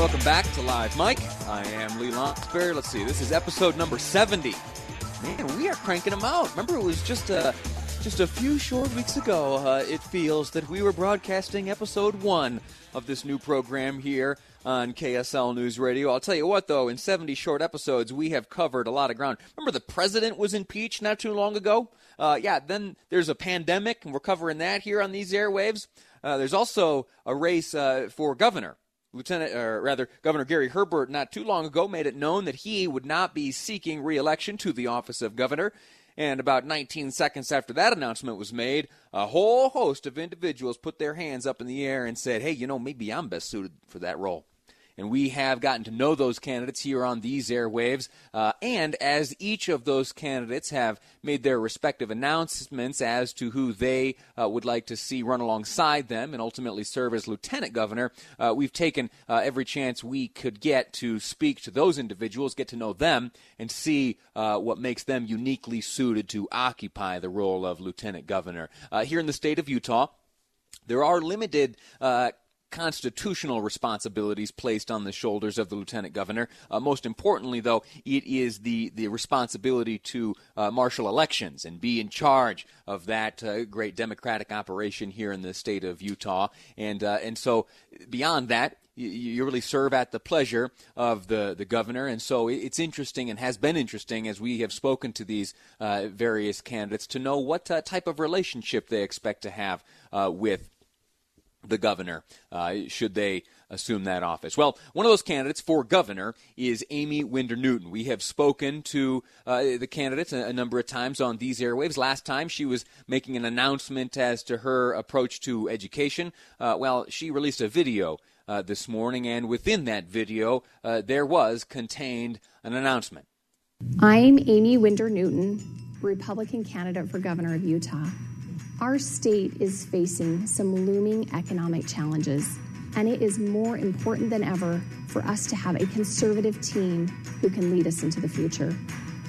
Welcome back to Live Mike. I am Lee Lonsberry. Let's see, this is episode number 70. Man, we are cranking them out. Remember, it was just a, just a few short weeks ago, uh, it feels, that we were broadcasting episode one of this new program here on KSL News Radio. I'll tell you what, though, in 70 short episodes, we have covered a lot of ground. Remember, the president was impeached not too long ago? Uh, yeah, then there's a pandemic, and we're covering that here on these airwaves. Uh, there's also a race uh, for governor. Lieutenant, or rather, Governor Gary Herbert, not too long ago, made it known that he would not be seeking reelection to the office of governor. And about 19 seconds after that announcement was made, a whole host of individuals put their hands up in the air and said, hey, you know, maybe I'm best suited for that role and we have gotten to know those candidates here on these airwaves. Uh, and as each of those candidates have made their respective announcements as to who they uh, would like to see run alongside them and ultimately serve as lieutenant governor, uh, we've taken uh, every chance we could get to speak to those individuals, get to know them, and see uh, what makes them uniquely suited to occupy the role of lieutenant governor. Uh, here in the state of Utah, there are limited uh, constitutional responsibilities placed on the shoulders of the lieutenant governor. Uh, most importantly, though, it is the, the responsibility to uh, marshal elections and be in charge of that uh, great democratic operation here in the state of Utah. And, uh, and so, beyond that, you, really serve at the pleasure of the, the governor. And so it's interesting and has been interesting as we have spoken to these uh, various candidates to know what uh, type of relationship they expect to have with the governor uh, should they assume that office. Well, one of those candidates for governor is Aimee Winder Newton. We have spoken to uh, the candidates a, a, number of times on these airwaves. Last time she was making an announcement as to her approach to education. Uh, well, she released a video uh, this morning, and within that video, uh, there was contained an announcement. I'm Aimee Winder Newton, Republican candidate for governor of Utah. Our state is facing some looming economic challenges, and it is more important than ever for us to have a conservative team who can lead us into the future.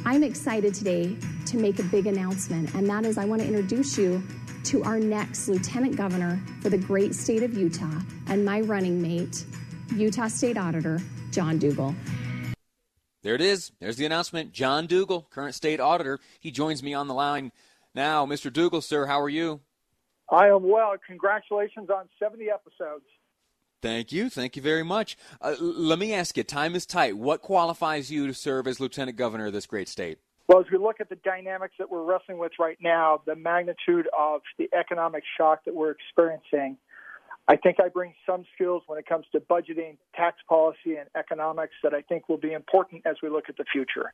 I'm excited today to make a big announcement, and that is I want to introduce you to our next Lieutenant Governor for the great state of Utah and my running mate, Utah State Auditor John Dougall. There it is. There's the announcement. John Dougall, current state auditor. He joins me on the line now. Mr. Dougall, sir, how are you? I am well. Congratulations on 70 episodes. Thank you. Thank you very much. Uh, let me ask you time is tight. What qualifies you to serve as Lieutenant Governor of this great state? Well, as we look at the dynamics that we're wrestling with right now, the magnitude of the economic shock that we're experiencing, I think I bring some skills when it comes to budgeting, tax policy, and economics that I think will be important as we look at the future.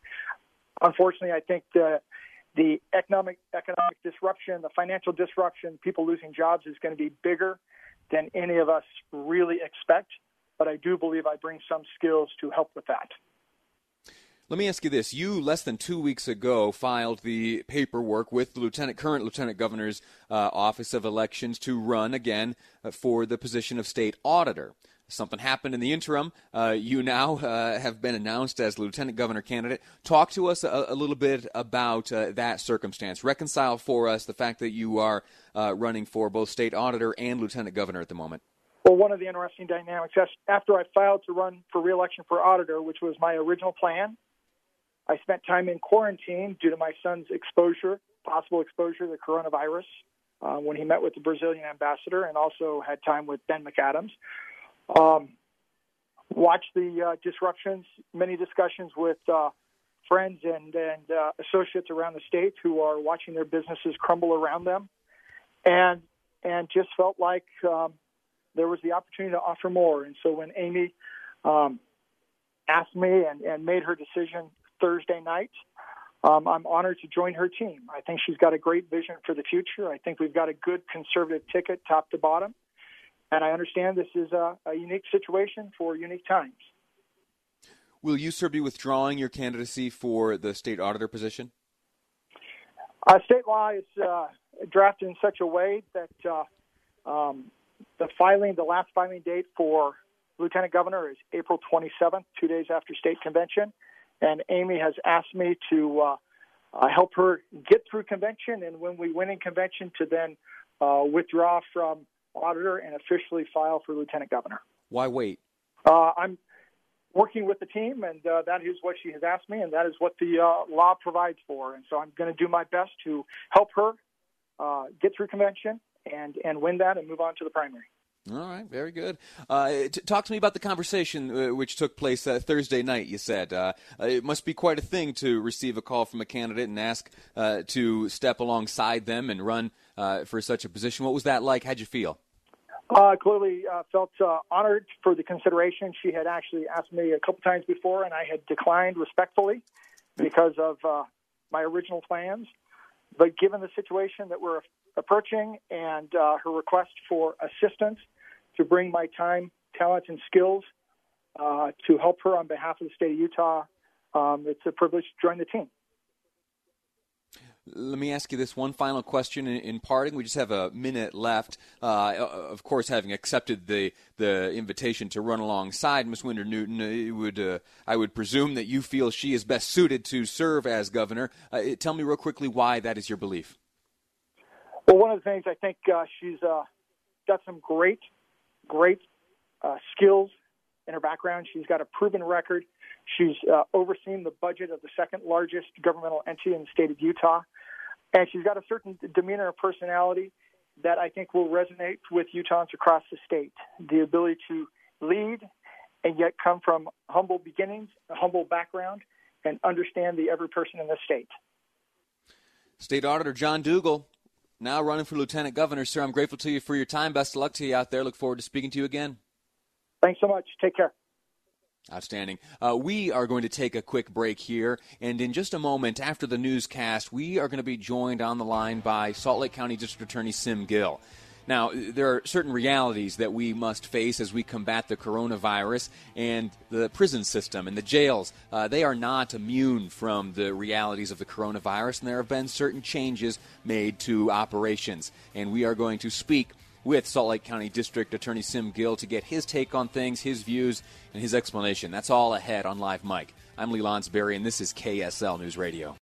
Unfortunately, I think the the economic economic disruption, the financial disruption, people losing jobs is going to be bigger than any of us really expect. But I do believe I bring some skills to help with that. Let me ask you this: You less than two weeks ago filed the paperwork with the lieutenant, current lieutenant governor's uh, office of elections to run again uh, for the position of state auditor. Something happened in the interim. Uh, you now uh, have been announced as lieutenant governor candidate. Talk to us a, a little bit about uh, that circumstance. Reconcile for us the fact that you are uh, running for both state auditor and lieutenant governor at the moment. Well, one of the interesting dynamics after I filed to run for reelection for auditor, which was my original plan, I spent time in quarantine due to my son's exposure, possible exposure to coronavirus, uh, when he met with the Brazilian ambassador, and also had time with Ben McAdams. Um, watch the uh, disruptions, many discussions with uh, friends and, and uh, associates around the state who are watching their businesses crumble around them, and and just felt like um, there was the opportunity to offer more. And so when Aimee um, asked me and, and made her decision Thursday night, um, I'm honored to join her team. I think she's got a great vision for the future. I think we've got a good conservative ticket, top to bottom. And I understand this is a, a unique situation for unique times. Will you, sir, be withdrawing your candidacy for the state auditor position? Uh, state law is uh, drafted in such a way that uh, um, the filing, the last filing date for lieutenant governor is April 27th, two days after state convention. And Aimee has asked me to uh, uh, help her get through convention, and when we win in convention, to then uh, withdraw from auditor and officially file for lieutenant governor. Why wait? Uh, I'm working with the team, and uh, that is what she has asked me, and that is what the uh, law provides for. And so I'm going to do my best to help her uh, get through convention and and win that and move on to the primary. All right, very good. Uh, t- talk to me about the conversation uh, which took place uh, Thursday night. You said uh, it must be quite a thing to receive a call from a candidate and ask uh, to step alongside them and run uh, for such a position. What was that like? How'd you feel? Uh, clearly uh, felt uh, honored for the consideration. She had actually asked me a couple times before, and I had declined respectfully because of my original plans. But given the situation that we're approaching and her request for assistance, to bring my time, talents, and skills uh, to help her on behalf of the state of Utah. Um, it's a privilege to join the team. Let me ask you this one final question in, in parting. We just have a minute left. Uh, of course, having accepted the the invitation to run alongside Miss Winder Newton, it would uh, I would presume that you feel she is best suited to serve as governor. Uh, tell me real quickly why that is your belief. Well, one of the things I think uh, she's uh, got some great great uh, skills in her background. She's got a proven record. She's uh, overseen the budget of the second largest governmental entity in the state of Utah. And she's got a certain demeanor and personality that I think will resonate with Utahns across the state. The ability to lead and yet come from humble beginnings, a humble background, and understand the every person in the state. State Auditor John Dougall, now running for lieutenant governor. Sir, I'm grateful to you for your time. Best of luck to you out there. Look forward to speaking to you again. Thanks so much. Take care. Outstanding. Uh, we are going to take a quick break here, and in just a moment after the newscast, we are going to be joined on the line by Salt Lake County District Attorney Sim Gill. Now, there are certain realities that we must face as we combat the coronavirus and the prison system and the jails. Uh, they are not immune from the realities of the coronavirus, and there have been certain changes made to operations. And we are going to speak with Salt Lake County District Attorney Sim Gill to get his take on things, his views, and his explanation. That's all ahead on Live Mike. I'm Lee Lonsberry, and this is KSL News Radio.